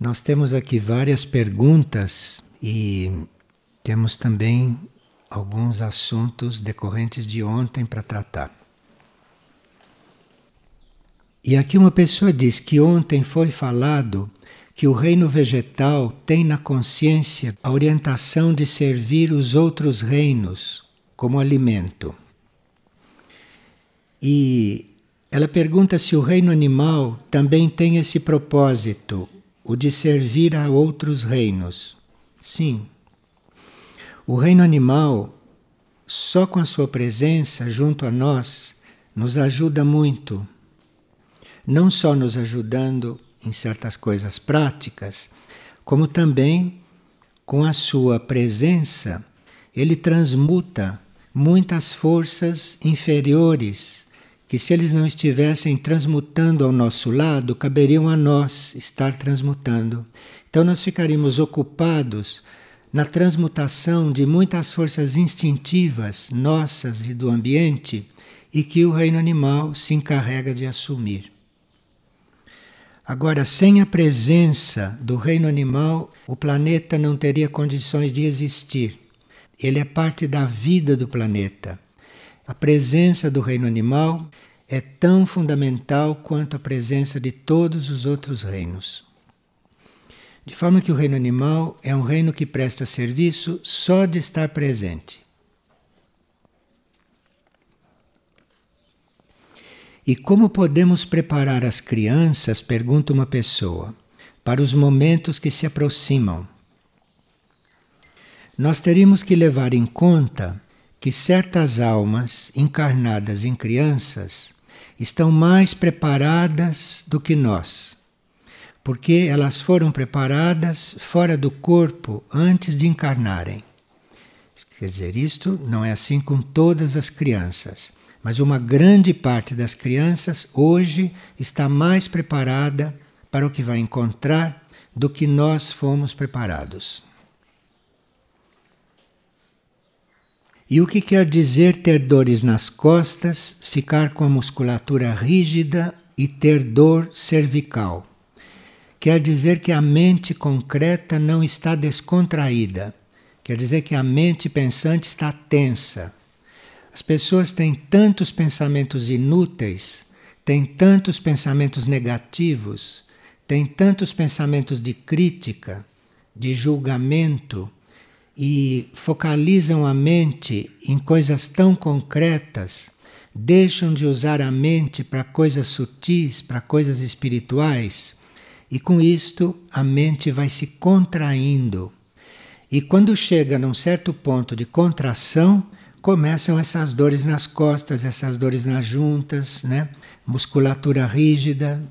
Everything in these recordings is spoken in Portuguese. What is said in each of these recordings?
Nós temos aqui várias perguntas e temos também alguns assuntos decorrentes de ontem para tratar. E aqui uma pessoa diz que ontem foi falado que o reino vegetal tem na consciência a orientação de servir os outros reinos como alimento. E ela pergunta se o reino animal também tem esse propósito, o de servir a outros reinos. Sim. O reino animal, só com a sua presença junto a nós, nos ajuda muito. Não só nos ajudando em certas coisas práticas, como também com a sua presença, ele transmuta muitas forças inferiores que se eles não estivessem transmutando ao nosso lado, caberiam a nós estar transmutando. Então nós ficaríamos ocupados na transmutação de muitas forças instintivas nossas e do ambiente e que o reino animal se encarrega de assumir. Agora, sem a presença do reino animal, o planeta não teria condições de existir. Ele é parte da vida do planeta. A presença do reino animal é tão fundamental quanto a presença de todos os outros reinos. De forma que o reino animal é um reino que presta serviço só de estar presente. E como podemos preparar as crianças, pergunta uma pessoa, para os momentos que se aproximam? Nós teríamos que levar em conta que certas almas encarnadas em crianças estão mais preparadas do que nós, porque elas foram preparadas fora do corpo antes de encarnarem. Quer dizer, isto não é assim com todas as crianças, mas uma grande parte das crianças hoje está mais preparada para o que vai encontrar do que nós fomos preparados. E o que quer dizer ter dores nas costas, ficar com a musculatura rígida e ter dor cervical? Quer dizer que a mente concreta não está descontraída. Quer dizer que a mente pensante está tensa. As pessoas têm tantos pensamentos inúteis, têm tantos pensamentos negativos, têm tantos pensamentos de crítica, de julgamento e focalizam a mente em coisas tão concretas, deixam de usar a mente para coisas sutis, para coisas espirituais, e com isto a mente vai se contraindo. E quando chega num certo ponto de contração, começam essas dores nas costas, essas dores nas juntas, né? musculatura rígida,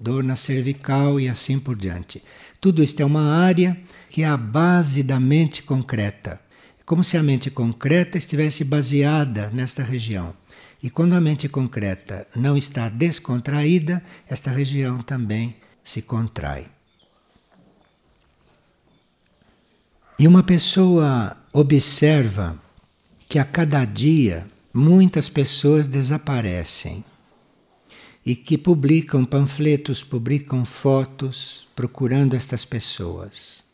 dor na cervical e assim por diante. Tudo isto é uma área que é a base da mente concreta. Como se a mente concreta estivesse baseada nesta região. E quando a mente concreta não está descontraída, esta região também se contrai. E uma pessoa observa que a cada dia muitas pessoas desaparecem e que publicam panfletos, publicam fotos procurando estas pessoas.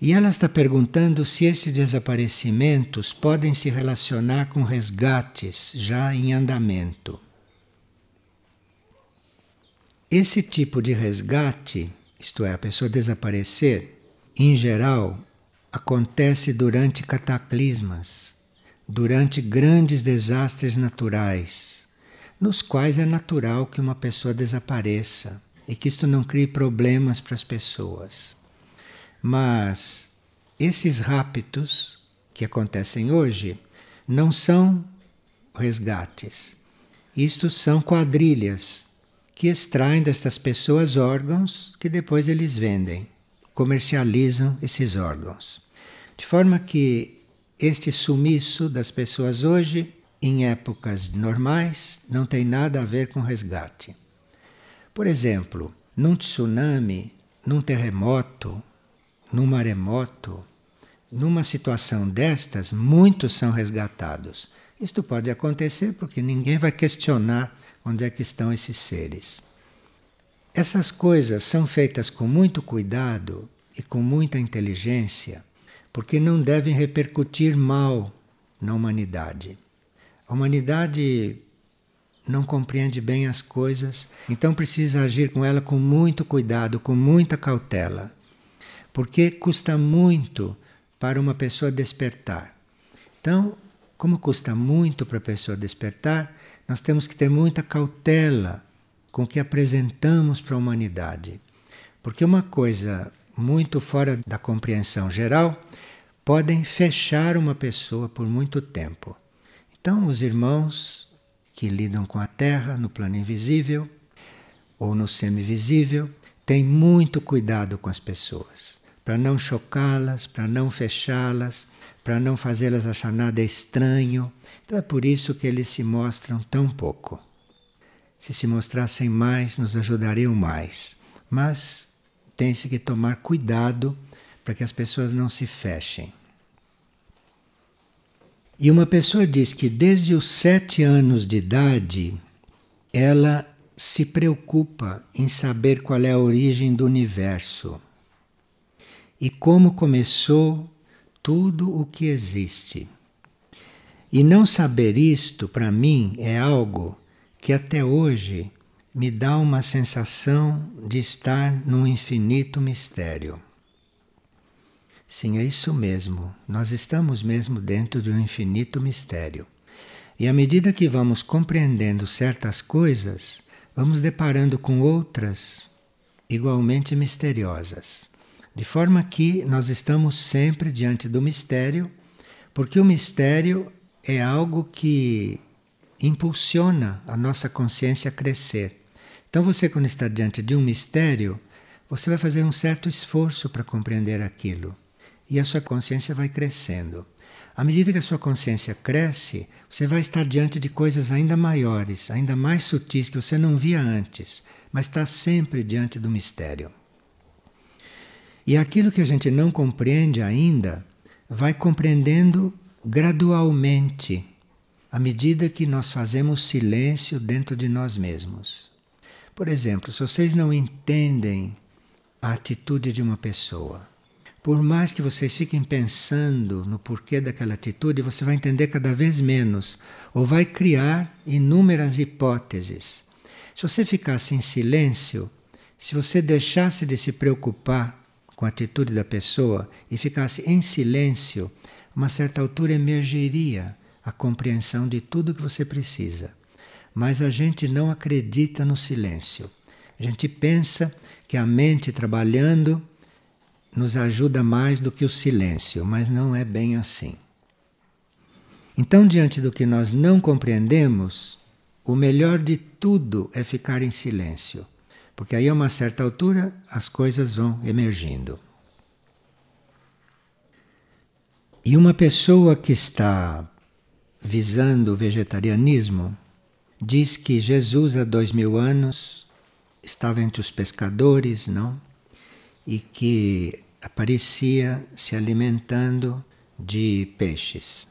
E ela está perguntando se esses desaparecimentos podem se relacionar com resgates já em andamento. Esse tipo de resgate, isto é, a pessoa desaparecer, em geral, acontece durante cataclismas, durante grandes desastres naturais nos quais é natural que uma pessoa desapareça e que isto não crie problemas para as pessoas. Mas esses raptos que acontecem hoje não são resgates. Isto são quadrilhas que extraem destas pessoas órgãos que depois eles vendem, comercializam esses órgãos. De forma que este sumiço das pessoas hoje em épocas normais não tem nada a ver com resgate. Por exemplo, num tsunami, num terremoto, num maremoto, numa situação destas, muitos são resgatados. Isto pode acontecer porque ninguém vai questionar onde é que estão esses seres. Essas coisas são feitas com muito cuidado e com muita inteligência, porque não devem repercutir mal na humanidade. A humanidade não compreende bem as coisas, então precisa agir com ela com muito cuidado, com muita cautela, porque custa muito para uma pessoa despertar. Então, como custa muito para a pessoa despertar, nós temos que ter muita cautela com o que apresentamos para a humanidade. Porque uma coisa muito fora da compreensão geral podem fechar uma pessoa por muito tempo. Então, os irmãos que lidam com a Terra no plano invisível ou no semivisível têm muito cuidado com as pessoas, para não chocá-las, para não fechá-las, para não fazê-las achar nada estranho. Então é por isso que eles se mostram tão pouco. Se se mostrassem mais, nos ajudariam mais. Mas tem-se que tomar cuidado para que as pessoas não se fechem. E uma pessoa diz que desde os sete anos de idade ela se preocupa em saber qual é a origem do universo e como começou tudo o que existe. E não saber isto, para mim, é algo que até hoje me dá uma sensação de estar num infinito mistério. Sim, é isso mesmo. Nós estamos mesmo dentro de um infinito mistério. E à medida que vamos compreendendo certas coisas, vamos deparando com outras igualmente misteriosas. De forma que nós estamos sempre diante do mistério, porque o mistério é algo que impulsiona a nossa consciência a crescer. Então, você, quando está diante de um mistério, você vai fazer um certo esforço para compreender aquilo e a sua consciência vai crescendo. À medida que a sua consciência cresce, você vai estar diante de coisas ainda maiores, ainda mais sutis que você não via antes, mas está sempre diante do mistério. E aquilo que a gente não compreende ainda, vai compreendendo gradualmente, à medida que nós fazemos silêncio dentro de nós mesmos. Por exemplo, se vocês não entendem a atitude de uma pessoa, por mais que vocês fiquem pensando no porquê daquela atitude, você vai entender cada vez menos, ou vai criar inúmeras hipóteses. Se você ficasse em silêncio, se você deixasse de se preocupar com a atitude da pessoa e ficasse em silêncio, uma certa altura emergiria a compreensão de tudo que você precisa. Mas a gente não acredita no silêncio. A gente pensa que a mente trabalhando nos ajuda mais do que o silêncio, mas não é bem assim. Então, diante do que nós não compreendemos, o melhor de tudo é ficar em silêncio. Porque aí a uma certa altura as coisas vão emergindo. E uma pessoa que está visando o vegetarianismo diz que Jesus há dois mil anos estava entre os pescadores, não? E que aparecia se alimentando de peixes.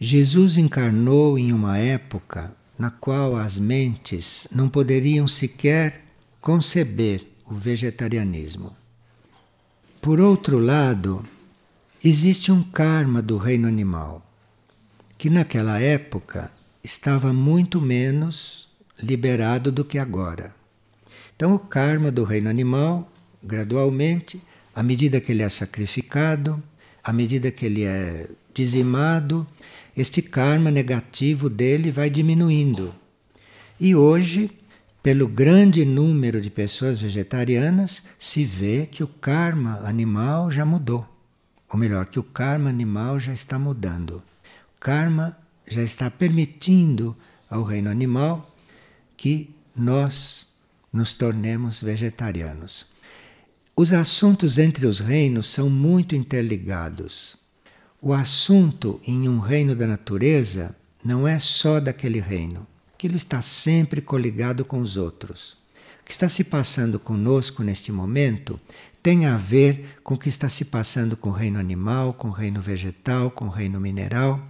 Jesus encarnou em uma época na qual as mentes não poderiam sequer conceber o vegetarianismo. Por outro lado, existe um karma do reino animal, que naquela época estava muito menos liberado do que agora. Então, o karma do reino animal, gradualmente, à medida que ele é sacrificado, à medida que ele é dizimado, este karma negativo dele vai diminuindo. E hoje, pelo grande número de pessoas vegetarianas, se vê que o karma animal já mudou. Ou melhor, que o karma animal já está mudando. O karma já está permitindo ao reino animal que nós nos tornemos vegetarianos. Os assuntos entre os reinos são muito interligados. O assunto em um reino da natureza não é só daquele reino. Aquilo está sempre coligado com os outros. O que está se passando conosco neste momento tem a ver com o que está se passando com o reino animal, com o reino vegetal, com o reino mineral.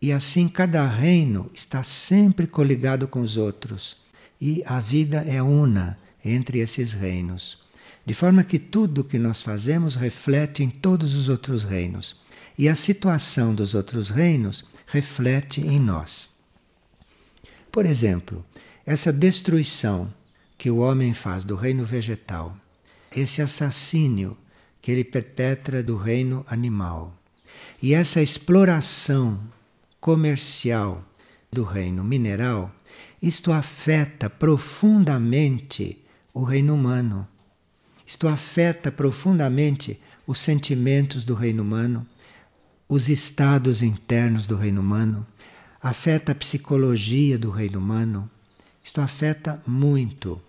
E assim cada reino está sempre coligado com os outros. e a vida é una entre esses reinos. De forma que tudo que nós fazemos reflete em todos os outros reinos. E a situação dos outros reinos reflete em nós. Por exemplo, essa destruição que o homem faz do reino vegetal, esse assassínio que ele perpetra do reino animal, e essa exploração comercial do reino mineral, isto afeta profundamente o reino humano. Isto afeta profundamente os sentimentos do reino humano, os estados internos do reino humano, afeta a psicologia do reino humano. Isto afeta muito.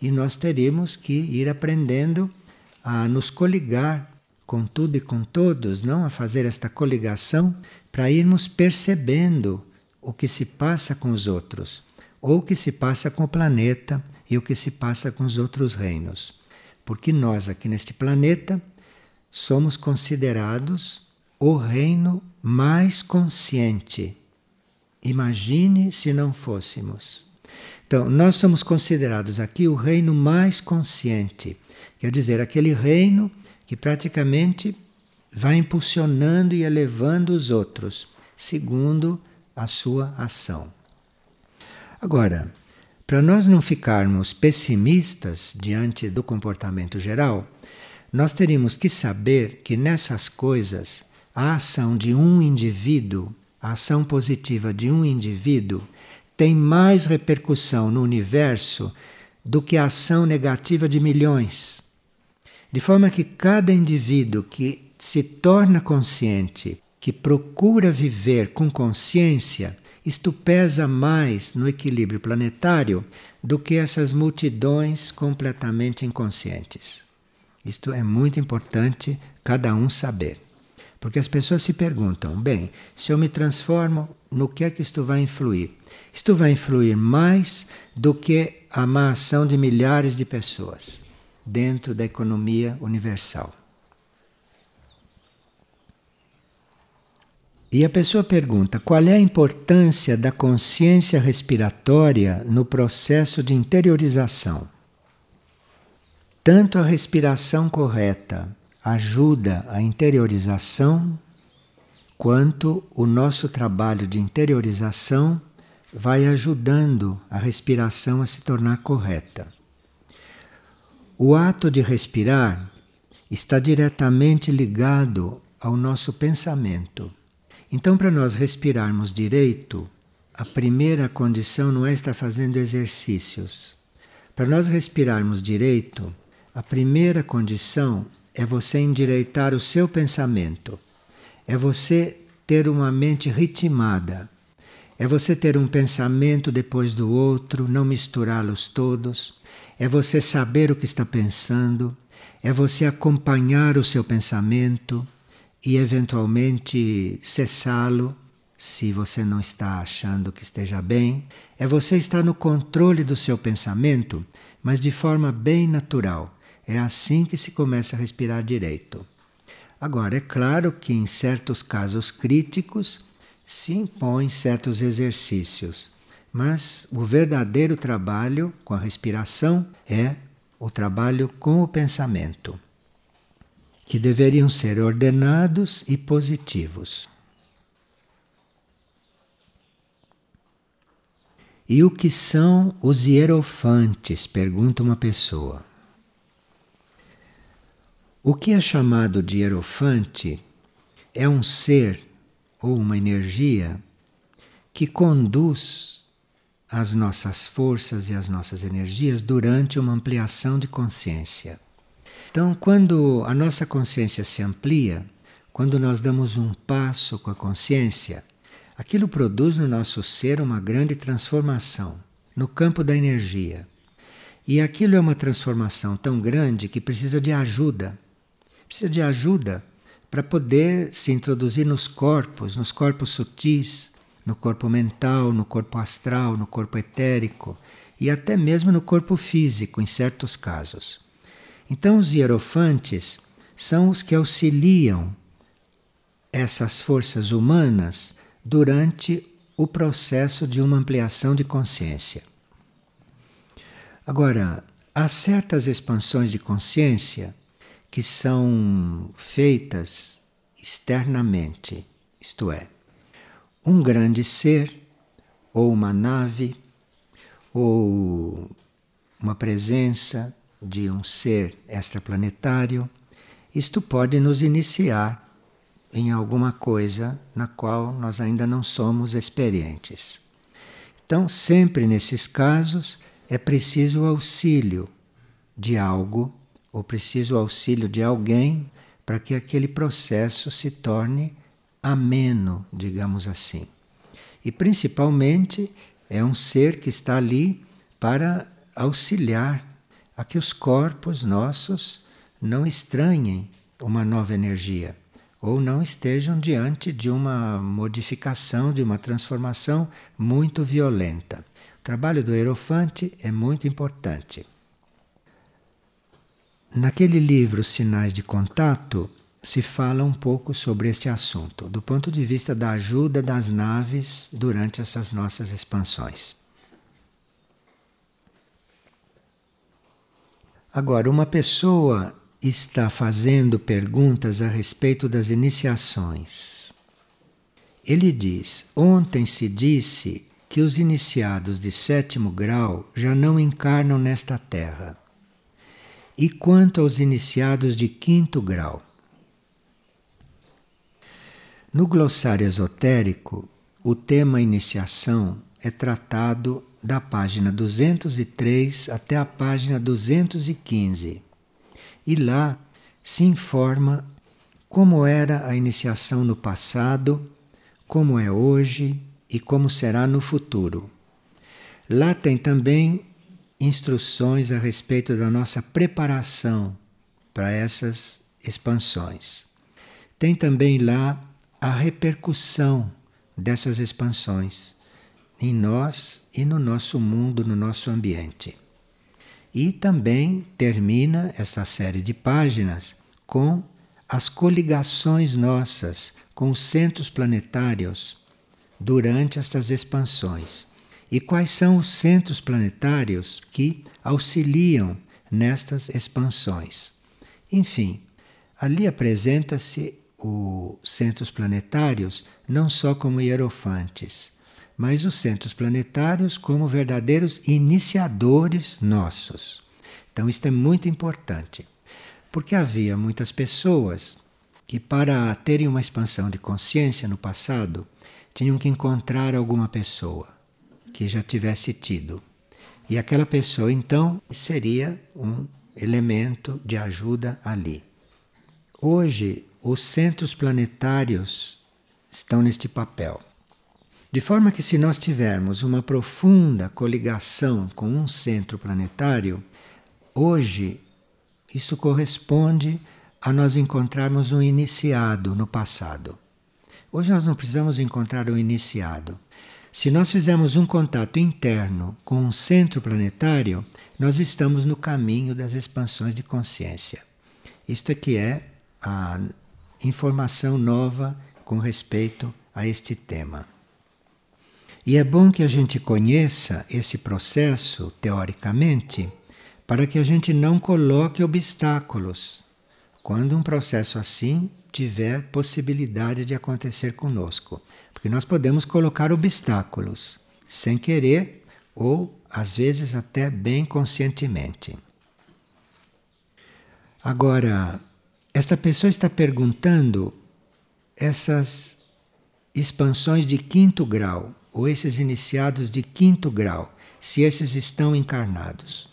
E nós teremos que ir aprendendo a nos coligar com tudo e com todos, não a fazer esta coligação para irmos percebendo o que se passa com os outros, ou o que se passa com o planeta e o que se passa com os outros reinos. Porque nós aqui neste planeta somos considerados o reino mais consciente. Imagine se não fôssemos. Então, nós somos considerados aqui o reino mais consciente, quer dizer, aquele reino que praticamente vai impulsionando e elevando os outros, segundo a sua ação. Agora, para nós não ficarmos pessimistas diante do comportamento geral, nós teríamos que saber que nessas coisas a ação de um indivíduo, a ação positiva de um indivíduo, tem mais repercussão no universo do que a ação negativa de milhões. De forma que cada indivíduo que se torna consciente, que procura viver com consciência, isto pesa mais no equilíbrio planetário do que essas multidões completamente inconscientes. Isto é muito importante cada um saber. Porque as pessoas se perguntam: bem, se eu me transformo, no que é que isto vai influir? Isto vai influir mais do que a má ação de milhares de pessoas dentro da economia universal. E a pessoa pergunta: qual é a importância da consciência respiratória no processo de interiorização? Tanto a respiração correta ajuda a interiorização, quanto o nosso trabalho de interiorização vai ajudando a respiração a se tornar correta. O ato de respirar está diretamente ligado ao nosso pensamento. Então, para nós respirarmos direito, a primeira condição não é estar fazendo exercícios. Para nós respirarmos direito, a primeira condição é você endireitar o seu pensamento, é você ter uma mente ritmada, é você ter um pensamento depois do outro, não misturá-los todos, é você saber o que está pensando, é você acompanhar o seu pensamento e eventualmente cessá-lo se você não está achando que esteja bem. É você estar no controle do seu pensamento, mas de forma bem natural é assim que se começa a respirar direito. Agora, é claro que em certos casos críticos se impõem certos exercícios, mas o verdadeiro trabalho com a respiração é o trabalho com o pensamento, que deveriam ser ordenados e positivos. E o que são os hierofantes? pergunta uma pessoa. O que é chamado de hierofante é um ser ou uma energia que conduz as nossas forças e as nossas energias durante uma ampliação de consciência. Então, quando a nossa consciência se amplia, quando nós damos um passo com a consciência, aquilo produz no nosso ser uma grande transformação no campo da energia. E aquilo é uma transformação tão grande que precisa de ajuda precisa de ajuda para poder se introduzir nos corpos, nos corpos sutis, no corpo mental, no corpo astral, no corpo etérico e até mesmo no corpo físico, em certos casos. Então, os hierofantes são os que auxiliam essas forças humanas durante o processo de uma ampliação de consciência. Agora, há certas expansões de consciência que são feitas externamente, isto é, um grande ser, ou uma nave, ou uma presença de um ser extraplanetário, isto pode nos iniciar em alguma coisa na qual nós ainda não somos experientes. Então, sempre nesses casos, é preciso o auxílio de algo, ou preciso o auxílio de alguém para que aquele processo se torne ameno, digamos assim. E principalmente é um ser que está ali para auxiliar a que os corpos nossos não estranhem uma nova energia ou não estejam diante de uma modificação, de uma transformação muito violenta. O trabalho do Hierofante é muito importante. Naquele livro Sinais de Contato, se fala um pouco sobre este assunto, do ponto de vista da ajuda das naves durante essas nossas expansões. Agora, uma pessoa está fazendo perguntas a respeito das iniciações. Ele diz: Ontem se disse que os iniciados de sétimo grau já não encarnam nesta terra. E quanto aos iniciados de quinto grau? No glossário esotérico, o tema iniciação é tratado da página 203 até a página 215. E lá se informa como era a iniciação no passado, como é hoje e como será no futuro. Lá tem também instruções a respeito da nossa preparação para essas expansões. Tem também lá a repercussão dessas expansões em nós e no nosso mundo, no nosso ambiente. E também termina essa série de páginas com as coligações nossas com os centros planetários durante estas expansões e quais são os centros planetários que auxiliam nestas expansões. Enfim, ali apresenta-se os centros planetários não só como hierofantes, mas os centros planetários como verdadeiros iniciadores nossos. Então, isto é muito importante, porque havia muitas pessoas que, para terem uma expansão de consciência no passado, tinham que encontrar alguma pessoa que já tivesse tido. E aquela pessoa, então, seria um elemento de ajuda ali. Hoje, os centros planetários estão neste papel. De forma que, se nós tivermos uma profunda coligação com um centro planetário, hoje isso corresponde a nós encontrarmos um iniciado no passado. Hoje nós não precisamos encontrar um iniciado. Se nós fizermos um contato interno com um centro planetário, nós estamos no caminho das expansões de consciência. Isto é que é a informação nova com respeito a este tema. E é bom que a gente conheça esse processo teoricamente para que a gente não coloque obstáculos quando um processo assim tiver possibilidade de acontecer conosco. Porque nós podemos colocar obstáculos sem querer ou às vezes até bem conscientemente. Agora, esta pessoa está perguntando essas expansões de quinto grau, ou esses iniciados de quinto grau, se esses estão encarnados.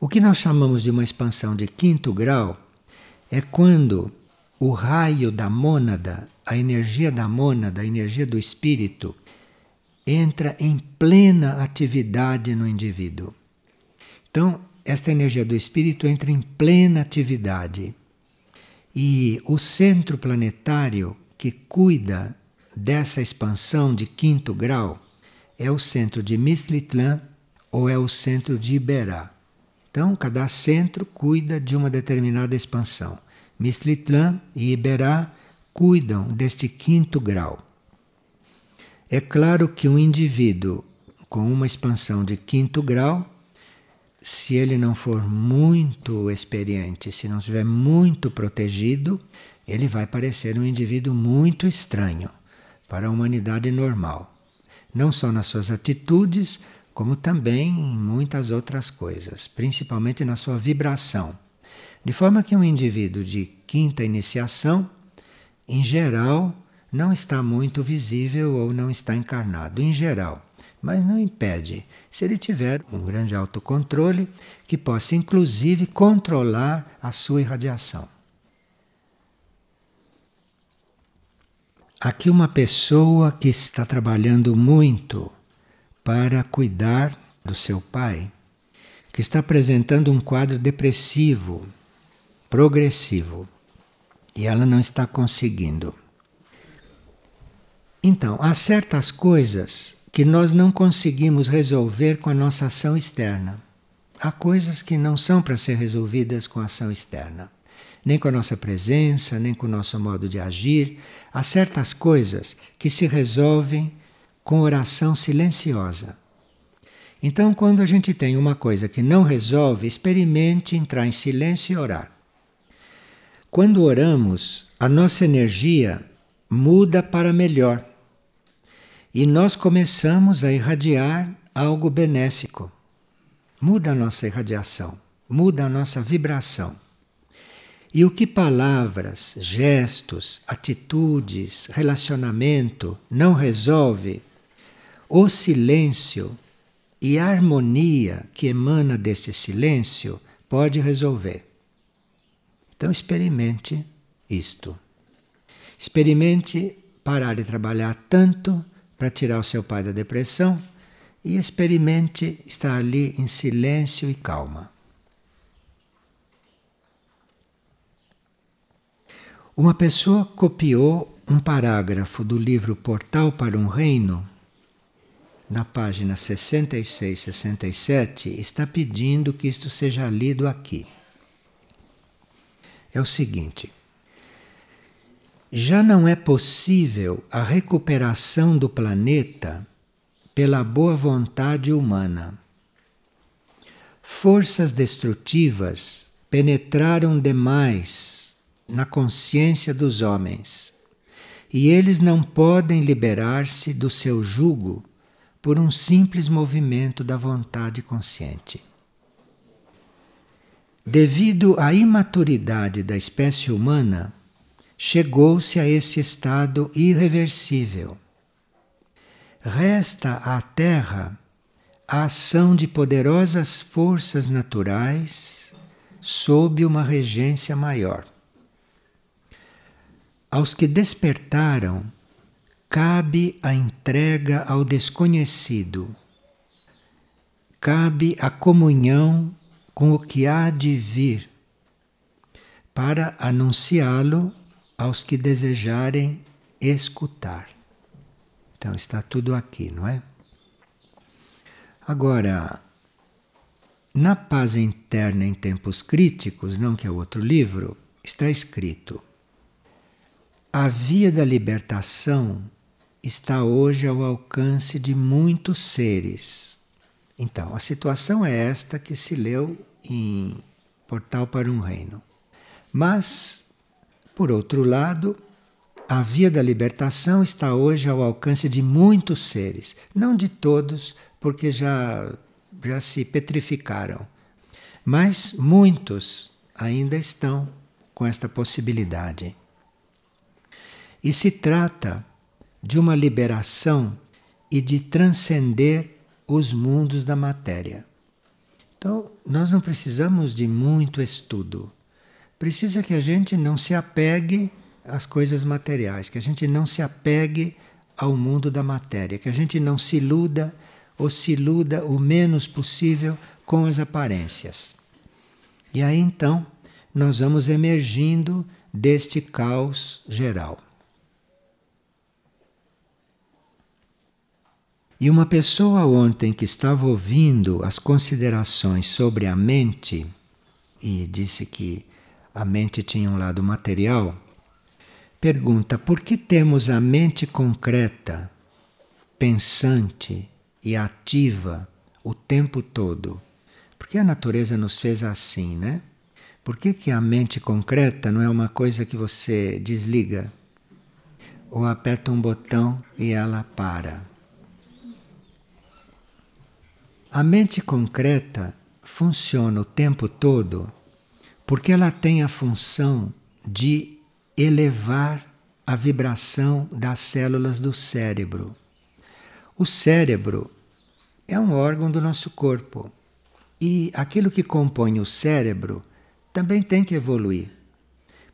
O que nós chamamos de uma expansão de quinto grau é quando o raio da mônada, a energia da mônada, a energia do espírito, entra em plena atividade no indivíduo. Então, esta energia do espírito entra em plena atividade. E o centro planetário que cuida dessa expansão de quinto grau é o centro de Mistlitlã ou é o centro de Iberá. Então, cada centro cuida de uma determinada expansão. Mistlitlã e Iberá cuidam deste quinto grau. É claro que um indivíduo com uma expansão de quinto grau, se ele não for muito experiente, se não estiver muito protegido, ele vai parecer um indivíduo muito estranho para a humanidade normal. Não só nas suas atitudes, como também em muitas outras coisas, principalmente na sua vibração. De forma que um indivíduo de quinta iniciação, em geral, não está muito visível ou não está encarnado, em geral. Mas não impede, se ele tiver um grande autocontrole, que possa inclusive controlar a sua irradiação. Aqui uma pessoa que está trabalhando muito para cuidar do seu pai, que está apresentando um quadro depressivo, progressivo, e ela não está conseguindo. Então, há certas coisas que nós não conseguimos resolver com a nossa ação externa. Há coisas que não são para ser resolvidas com a ação externa nem com a nossa presença, nem com o nosso modo de agir. Há certas coisas que se resolvem com oração silenciosa. Então, quando a gente tem uma coisa que não resolve, experimente entrar em silêncio e orar. Quando oramos, a nossa energia muda para melhor e nós começamos a irradiar algo benéfico. Muda a nossa irradiação, muda a nossa vibração. E o que palavras, gestos, atitudes, relacionamento não resolve, o silêncio e a harmonia que emana desse silêncio pode resolver. Então experimente isto. Experimente parar de trabalhar tanto para tirar o seu pai da depressão e experimente estar ali em silêncio e calma. Uma pessoa copiou um parágrafo do livro Portal para um Reino, na página 66, 67, está pedindo que isto seja lido aqui. É o seguinte: já não é possível a recuperação do planeta pela boa vontade humana. Forças destrutivas penetraram demais na consciência dos homens. E eles não podem liberar-se do seu jugo por um simples movimento da vontade consciente. Devido à imaturidade da espécie humana, chegou-se a esse estado irreversível. Resta à Terra a ação de poderosas forças naturais sob uma regência maior. Aos que despertaram, cabe a entrega ao desconhecido, cabe a comunhão com o que há de vir, para anunciá-lo aos que desejarem escutar. Então está tudo aqui, não é? Agora, na paz interna em tempos críticos, não que é outro livro, está escrito a via da libertação está hoje ao alcance de muitos seres. Então, a situação é esta que se leu em Portal para um Reino. Mas, por outro lado, a via da libertação está hoje ao alcance de muitos seres, não de todos, porque já já se petrificaram, mas muitos ainda estão com esta possibilidade. E se trata de uma liberação e de transcender os mundos da matéria. Então, nós não precisamos de muito estudo. Precisa que a gente não se apegue às coisas materiais, que a gente não se apegue ao mundo da matéria, que a gente não se iluda ou se iluda o menos possível com as aparências. E aí então nós vamos emergindo deste caos geral. E uma pessoa ontem que estava ouvindo as considerações sobre a mente e disse que a mente tinha um lado material, pergunta por que temos a mente concreta, pensante, e ativa o tempo todo. Porque a natureza nos fez assim, né? Por que, que a mente concreta não é uma coisa que você desliga? Ou aperta um botão e ela para? A mente concreta funciona o tempo todo porque ela tem a função de elevar a vibração das células do cérebro. O cérebro é um órgão do nosso corpo e aquilo que compõe o cérebro também tem que evoluir.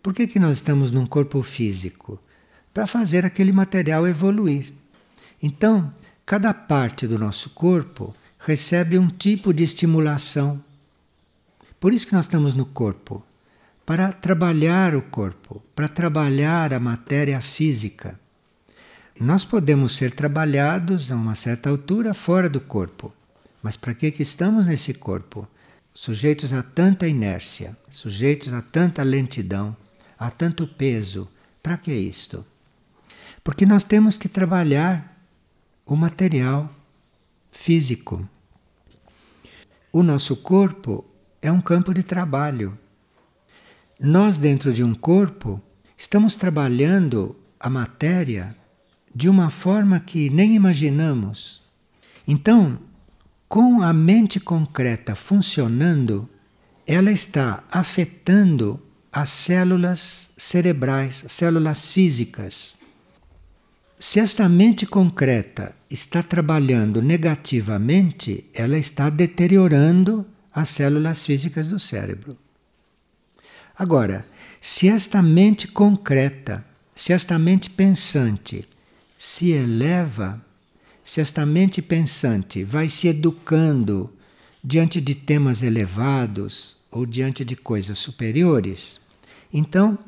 Por que, que nós estamos num corpo físico? Para fazer aquele material evoluir. Então, cada parte do nosso corpo recebe um tipo de estimulação. Por isso que nós estamos no corpo para trabalhar o corpo, para trabalhar a matéria física. Nós podemos ser trabalhados a uma certa altura fora do corpo, mas para que, que estamos nesse corpo? Sujeitos a tanta inércia, sujeitos a tanta lentidão, a tanto peso. Para que isto? Porque nós temos que trabalhar o material físico. O nosso corpo é um campo de trabalho. Nós, dentro de um corpo, estamos trabalhando a matéria de uma forma que nem imaginamos. Então, com a mente concreta funcionando, ela está afetando as células cerebrais, células físicas. Se esta mente concreta está trabalhando negativamente, ela está deteriorando as células físicas do cérebro. Agora, se esta mente concreta, se esta mente pensante se eleva, se esta mente pensante vai se educando diante de temas elevados ou diante de coisas superiores, então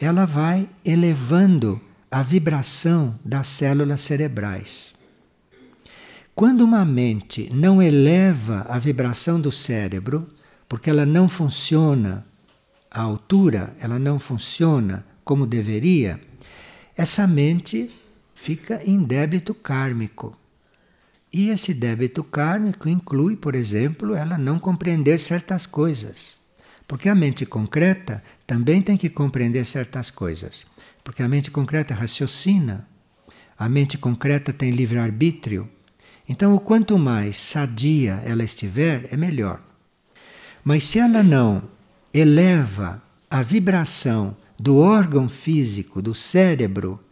ela vai elevando a vibração das células cerebrais. Quando uma mente não eleva a vibração do cérebro, porque ela não funciona à altura, ela não funciona como deveria, essa mente fica em débito kármico. E esse débito kármico inclui, por exemplo, ela não compreender certas coisas. Porque a mente concreta também tem que compreender certas coisas. Porque a mente concreta raciocina, a mente concreta tem livre-arbítrio. Então, o quanto mais sadia ela estiver, é melhor. Mas se ela não eleva a vibração do órgão físico, do cérebro,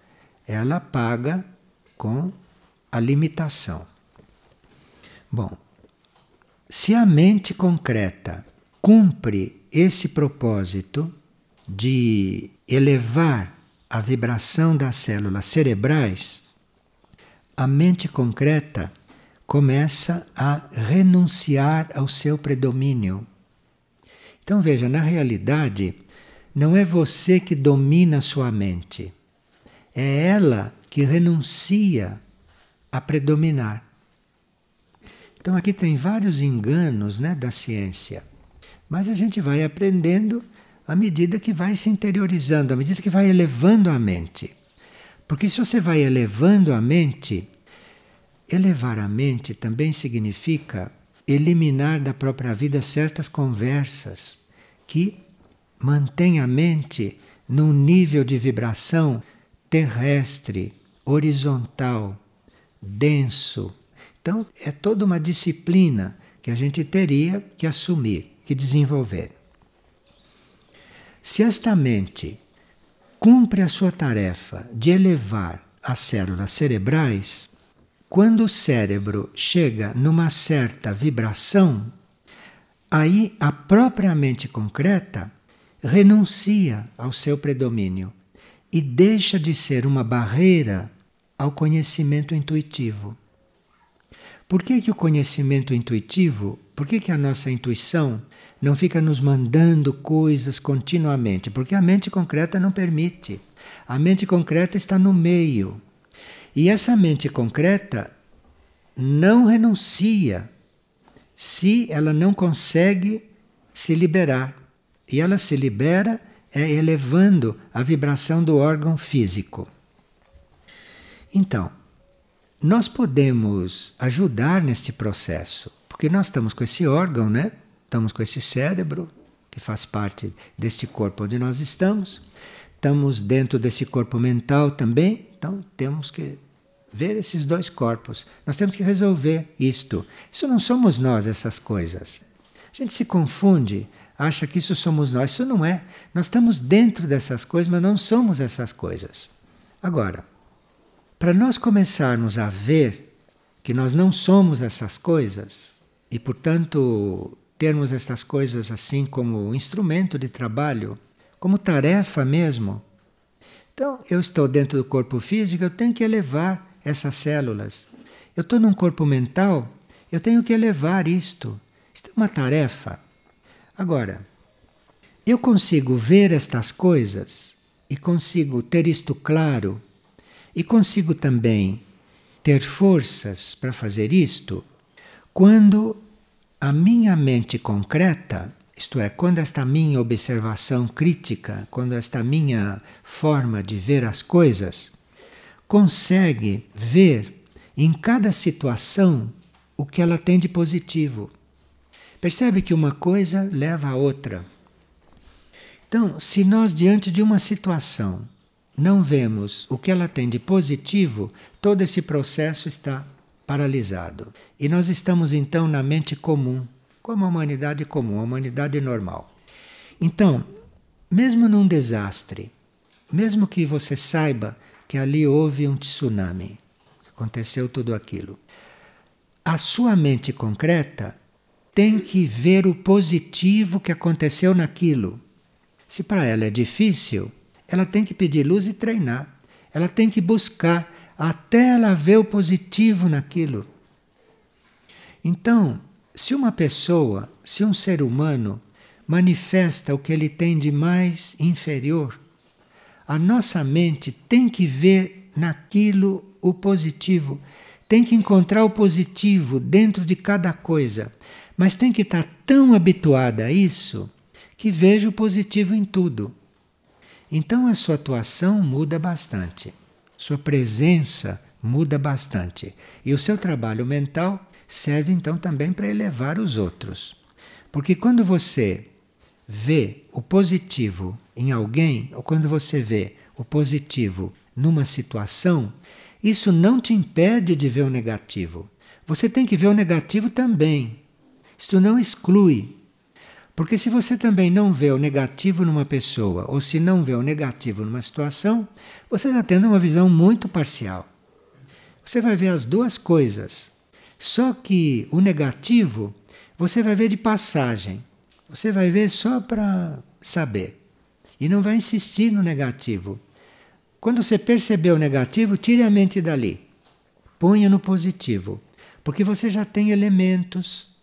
ela paga com a limitação. Bom, se a mente concreta cumpre esse propósito de elevar a vibração das células cerebrais, a mente concreta começa a renunciar ao seu predomínio. Então veja, na realidade, não é você que domina a sua mente. É ela que renuncia a predominar. Então aqui tem vários enganos né, da ciência. Mas a gente vai aprendendo à medida que vai se interiorizando, à medida que vai elevando a mente. Porque se você vai elevando a mente, elevar a mente também significa eliminar da própria vida certas conversas que mantêm a mente num nível de vibração terrestre, horizontal, denso. Então, é toda uma disciplina que a gente teria que assumir, que desenvolver. Se esta mente cumpre a sua tarefa de elevar as células cerebrais, quando o cérebro chega numa certa vibração, aí a própria mente concreta renuncia ao seu predomínio e deixa de ser uma barreira ao conhecimento intuitivo. Por que, que o conhecimento intuitivo, por que, que a nossa intuição não fica nos mandando coisas continuamente? Porque a mente concreta não permite. A mente concreta está no meio. E essa mente concreta não renuncia se ela não consegue se liberar. E ela se libera é elevando a vibração do órgão físico. Então, nós podemos ajudar neste processo, porque nós estamos com esse órgão, né? Estamos com esse cérebro, que faz parte deste corpo onde nós estamos. Estamos dentro desse corpo mental também, então temos que ver esses dois corpos. Nós temos que resolver isto. Isso não somos nós, essas coisas. A gente se confunde, acha que isso somos nós. Isso não é. Nós estamos dentro dessas coisas, mas não somos essas coisas. Agora, para nós começarmos a ver que nós não somos essas coisas e, portanto, termos estas coisas assim como instrumento de trabalho, como tarefa mesmo. Então, eu estou dentro do corpo físico, eu tenho que elevar essas células. Eu estou num corpo mental, eu tenho que elevar isto. Isto é uma tarefa. Agora, eu consigo ver estas coisas e consigo ter isto claro e consigo também ter forças para fazer isto quando a minha mente concreta, isto é, quando esta minha observação crítica, quando esta minha forma de ver as coisas, consegue ver em cada situação o que ela tem de positivo. Percebe que uma coisa leva a outra. Então, se nós, diante de uma situação, não vemos o que ela tem de positivo, todo esse processo está paralisado. E nós estamos então na mente comum, como a humanidade comum, a humanidade normal. Então, mesmo num desastre, mesmo que você saiba que ali houve um tsunami, que aconteceu tudo aquilo, a sua mente concreta tem que ver o positivo que aconteceu naquilo. Se para ela é difícil, ela tem que pedir luz e treinar. Ela tem que buscar até ela ver o positivo naquilo. Então, se uma pessoa, se um ser humano manifesta o que ele tem de mais inferior, a nossa mente tem que ver naquilo o positivo, tem que encontrar o positivo dentro de cada coisa, mas tem que estar tão habituada a isso que veja o positivo em tudo. Então a sua atuação muda bastante, sua presença muda bastante. E o seu trabalho mental serve então também para elevar os outros. Porque quando você vê o positivo em alguém, ou quando você vê o positivo numa situação, isso não te impede de ver o negativo. Você tem que ver o negativo também. Isto não exclui. Porque se você também não vê o negativo numa pessoa, ou se não vê o negativo numa situação, você está tendo uma visão muito parcial. Você vai ver as duas coisas. Só que o negativo você vai ver de passagem. Você vai ver só para saber. E não vai insistir no negativo. Quando você perceber o negativo, tire a mente dali. Ponha no positivo. Porque você já tem elementos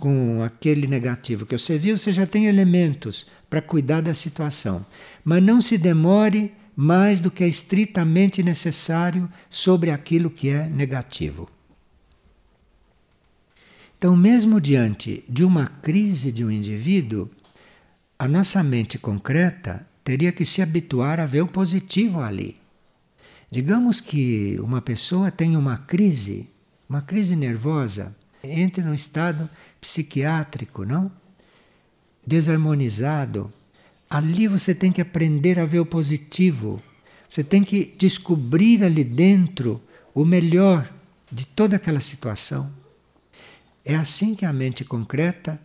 com aquele negativo que você viu, você já tem elementos para cuidar da situação. Mas não se demore mais do que é estritamente necessário sobre aquilo que é negativo. Então, mesmo diante de uma crise de um indivíduo, a nossa mente concreta teria que se habituar a ver o positivo ali. Digamos que uma pessoa tem uma crise, uma crise nervosa, entre num estado psiquiátrico, não? Desarmonizado. Ali você tem que aprender a ver o positivo. Você tem que descobrir ali dentro o melhor de toda aquela situação. É assim que a mente concreta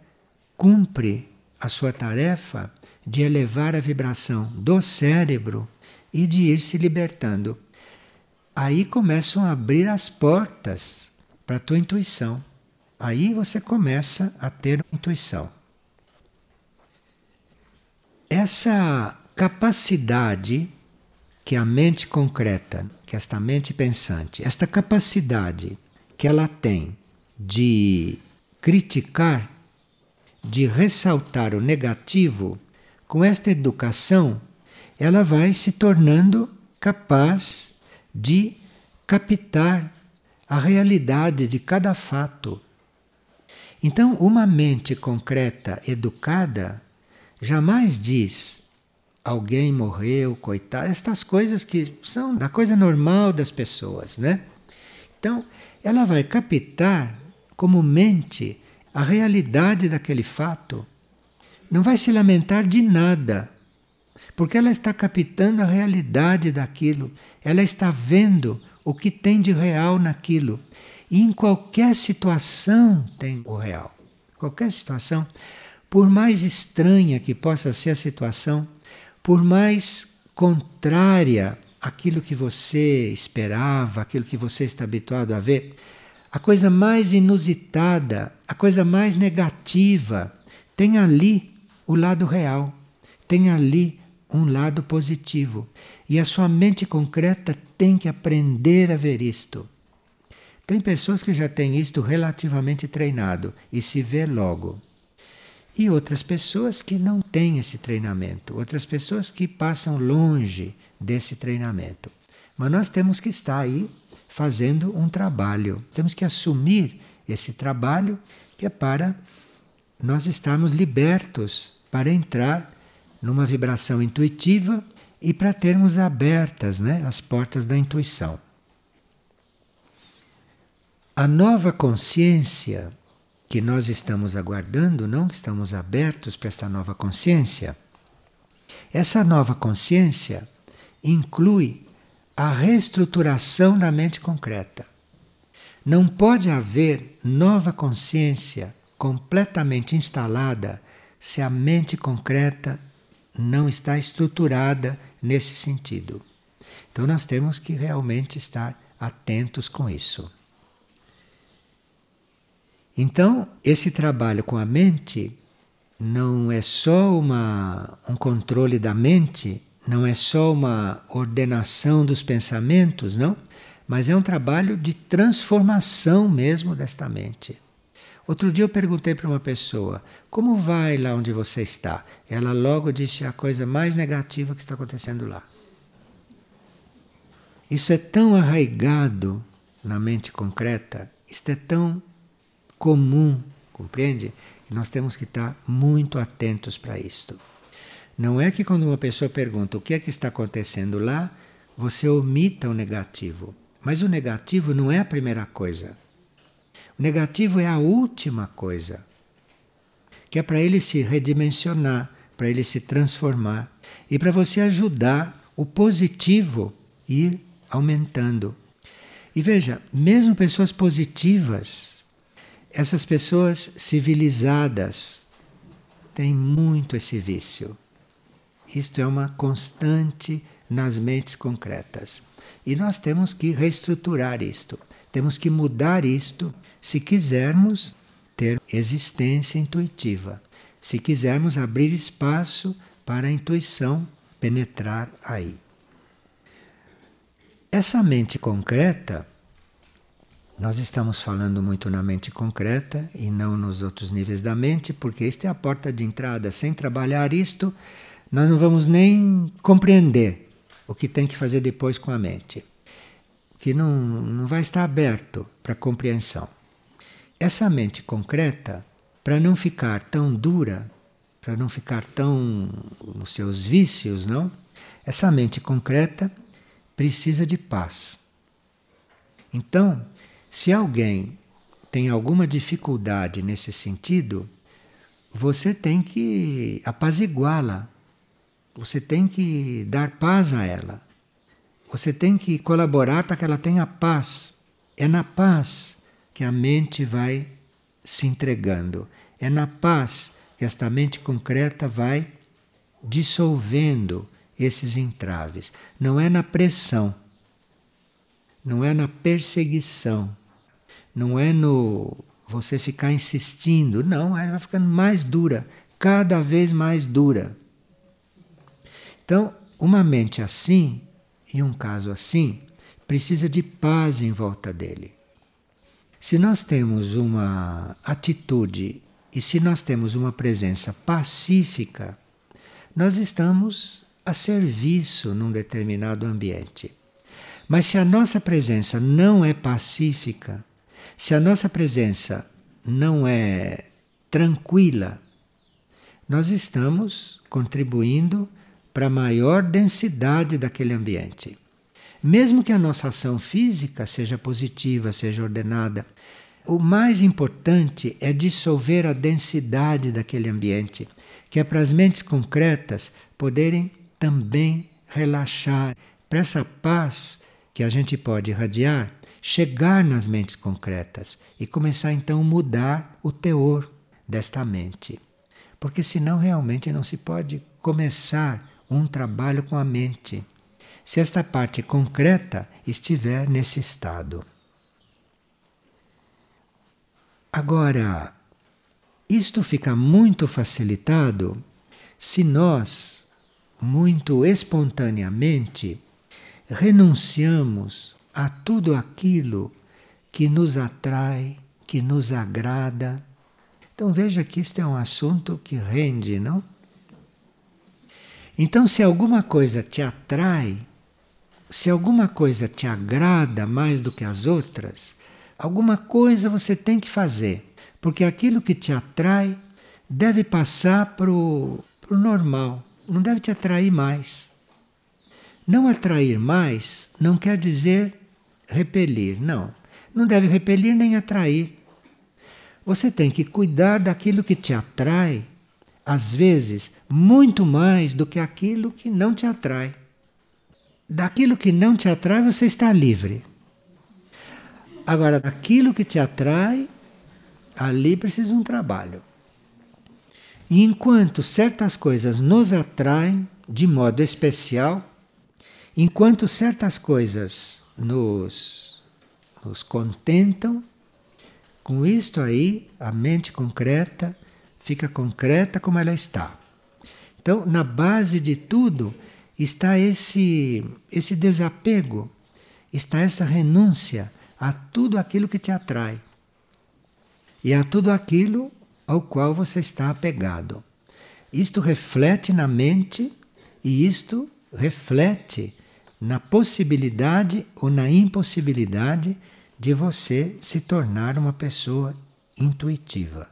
cumpre a sua tarefa de elevar a vibração do cérebro e de ir se libertando. Aí começam a abrir as portas para a tua intuição. Aí você começa a ter intuição. Essa capacidade que a mente concreta, que esta mente pensante, esta capacidade que ela tem de criticar, de ressaltar o negativo, com esta educação, ela vai se tornando capaz de captar a realidade de cada fato então, uma mente concreta, educada, jamais diz alguém morreu, coitado, estas coisas que são da coisa normal das pessoas, né? Então, ela vai captar como mente a realidade daquele fato. Não vai se lamentar de nada, porque ela está captando a realidade daquilo, ela está vendo o que tem de real naquilo. E em qualquer situação tem o real. Qualquer situação, por mais estranha que possa ser a situação, por mais contrária àquilo que você esperava, aquilo que você está habituado a ver, a coisa mais inusitada, a coisa mais negativa, tem ali o lado real, tem ali um lado positivo. E a sua mente concreta tem que aprender a ver isto. Tem pessoas que já têm isto relativamente treinado e se vê logo. E outras pessoas que não têm esse treinamento, outras pessoas que passam longe desse treinamento. Mas nós temos que estar aí fazendo um trabalho. Temos que assumir esse trabalho que é para nós estarmos libertos para entrar numa vibração intuitiva e para termos abertas né, as portas da intuição. A nova consciência que nós estamos aguardando, não que estamos abertos para esta nova consciência, essa nova consciência inclui a reestruturação da mente concreta. Não pode haver nova consciência completamente instalada se a mente concreta não está estruturada nesse sentido. Então nós temos que realmente estar atentos com isso. Então, esse trabalho com a mente não é só uma, um controle da mente, não é só uma ordenação dos pensamentos, não, mas é um trabalho de transformação mesmo desta mente. Outro dia eu perguntei para uma pessoa: como vai lá onde você está? Ela logo disse a coisa mais negativa que está acontecendo lá. Isso é tão arraigado na mente concreta, isto é tão comum, compreende? Nós temos que estar muito atentos para isto. Não é que quando uma pessoa pergunta o que é que está acontecendo lá, você omita o negativo. Mas o negativo não é a primeira coisa. O negativo é a última coisa, que é para ele se redimensionar, para ele se transformar e para você ajudar o positivo ir aumentando. E veja, mesmo pessoas positivas, essas pessoas civilizadas têm muito esse vício. Isto é uma constante nas mentes concretas. E nós temos que reestruturar isto. Temos que mudar isto se quisermos ter existência intuitiva, se quisermos abrir espaço para a intuição penetrar aí. Essa mente concreta, nós estamos falando muito na mente concreta e não nos outros níveis da mente, porque esta é a porta de entrada. Sem trabalhar isto, nós não vamos nem compreender o que tem que fazer depois com a mente que não, não vai estar aberto para compreensão. Essa mente concreta, para não ficar tão dura, para não ficar tão nos seus vícios, não? Essa mente concreta precisa de paz. Então, se alguém tem alguma dificuldade nesse sentido, você tem que apaziguá-la. Você tem que dar paz a ela. Você tem que colaborar para que ela tenha paz. É na paz que a mente vai se entregando. É na paz que esta mente concreta vai dissolvendo esses entraves. Não é na pressão, não é na perseguição, não é no você ficar insistindo. Não, ela vai ficando mais dura, cada vez mais dura. Então, uma mente assim em um caso assim, precisa de paz em volta dele. Se nós temos uma atitude e se nós temos uma presença pacífica, nós estamos a serviço num determinado ambiente. Mas se a nossa presença não é pacífica, se a nossa presença não é tranquila, nós estamos contribuindo para a maior densidade daquele ambiente. Mesmo que a nossa ação física seja positiva, seja ordenada, o mais importante é dissolver a densidade daquele ambiente, que é para as mentes concretas poderem também relaxar, para essa paz que a gente pode irradiar, chegar nas mentes concretas e começar então a mudar o teor desta mente. Porque senão realmente não se pode começar um trabalho com a mente se esta parte concreta estiver nesse estado. Agora, isto fica muito facilitado se nós, muito espontaneamente, renunciamos a tudo aquilo que nos atrai, que nos agrada. Então veja que isto é um assunto que rende, não? Então, se alguma coisa te atrai, se alguma coisa te agrada mais do que as outras, alguma coisa você tem que fazer, porque aquilo que te atrai deve passar para o normal, não deve te atrair mais. Não atrair mais não quer dizer repelir, não. Não deve repelir nem atrair. Você tem que cuidar daquilo que te atrai, às vezes muito mais do que aquilo que não te atrai. Daquilo que não te atrai, você está livre. Agora, aquilo que te atrai, ali precisa um trabalho. E enquanto certas coisas nos atraem de modo especial, enquanto certas coisas nos, nos contentam, com isto aí, a mente concreta fica concreta como ela está. Então, na base de tudo está esse, esse desapego, está essa renúncia a tudo aquilo que te atrai e a tudo aquilo ao qual você está apegado. Isto reflete na mente e isto reflete na possibilidade ou na impossibilidade de você se tornar uma pessoa intuitiva.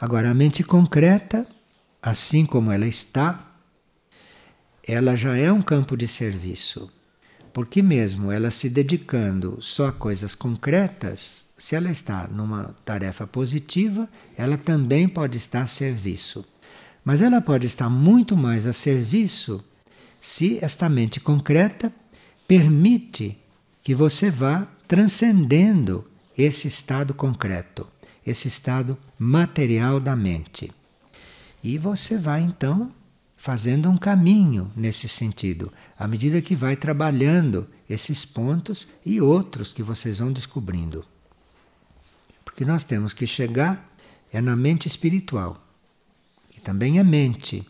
Agora, a mente concreta, assim como ela está, ela já é um campo de serviço. Porque, mesmo ela se dedicando só a coisas concretas, se ela está numa tarefa positiva, ela também pode estar a serviço. Mas ela pode estar muito mais a serviço se esta mente concreta permite que você vá transcendendo esse estado concreto, esse estado material da mente. E você vai então fazendo um caminho nesse sentido, à medida que vai trabalhando esses pontos e outros que vocês vão descobrindo. Porque nós temos que chegar é na mente espiritual, que também é mente,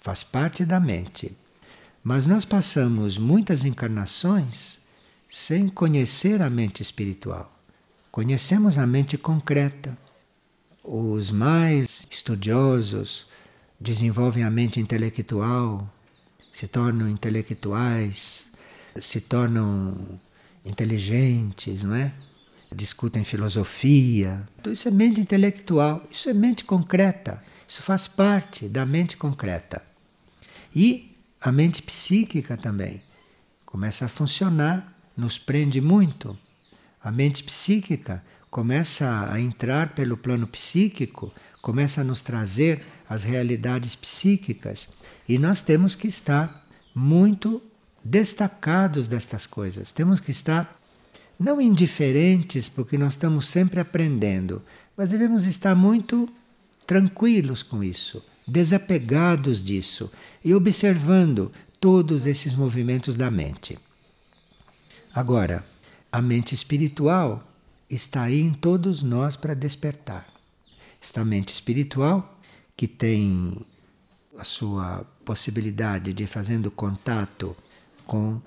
faz parte da mente. Mas nós passamos muitas encarnações sem conhecer a mente espiritual. Conhecemos a mente concreta. Os mais estudiosos, desenvolvem a mente intelectual, se tornam intelectuais, se tornam inteligentes, não é? Discutem filosofia. Então, isso é mente intelectual, isso é mente concreta, isso faz parte da mente concreta. E a mente psíquica também começa a funcionar, nos prende muito. A mente psíquica começa a entrar pelo plano psíquico, começa a nos trazer as realidades psíquicas e nós temos que estar muito destacados destas coisas. Temos que estar não indiferentes, porque nós estamos sempre aprendendo, mas devemos estar muito tranquilos com isso, desapegados disso e observando todos esses movimentos da mente. Agora, a mente espiritual está aí em todos nós para despertar. Esta mente espiritual que tem a sua possibilidade de fazendo contato com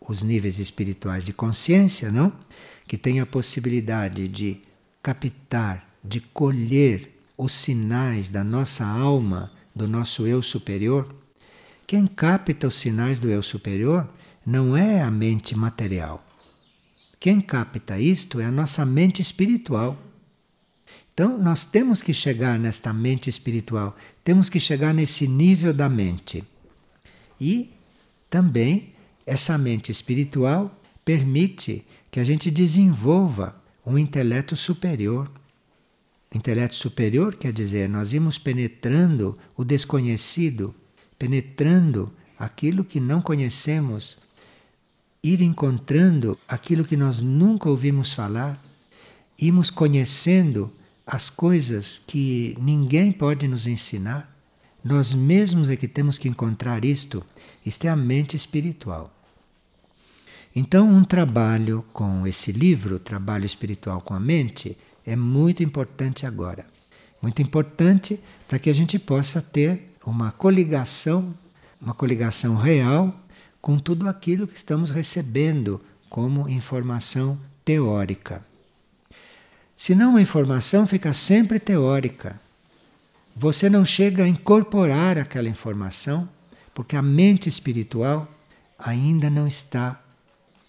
os níveis espirituais de consciência, não? Que tem a possibilidade de captar, de colher os sinais da nossa alma, do nosso eu superior. Quem capta os sinais do eu superior não é a mente material. Quem capta isto é a nossa mente espiritual. Então, nós temos que chegar nesta mente espiritual, temos que chegar nesse nível da mente. E também essa mente espiritual permite que a gente desenvolva um intelecto superior. Intelecto superior quer dizer, nós irmos penetrando o desconhecido, penetrando aquilo que não conhecemos, ir encontrando aquilo que nós nunca ouvimos falar, irmos conhecendo as coisas que ninguém pode nos ensinar. Nós mesmos é que temos que encontrar isto. Isto é a mente espiritual. Então, um trabalho com esse livro, Trabalho Espiritual com a Mente, é muito importante agora. Muito importante para que a gente possa ter uma coligação, uma coligação real com tudo aquilo que estamos recebendo como informação teórica. Senão a informação fica sempre teórica. Você não chega a incorporar aquela informação, porque a mente espiritual ainda não está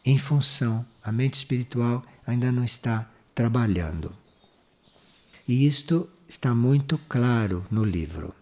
em função, a mente espiritual ainda não está trabalhando. E isto está muito claro no livro.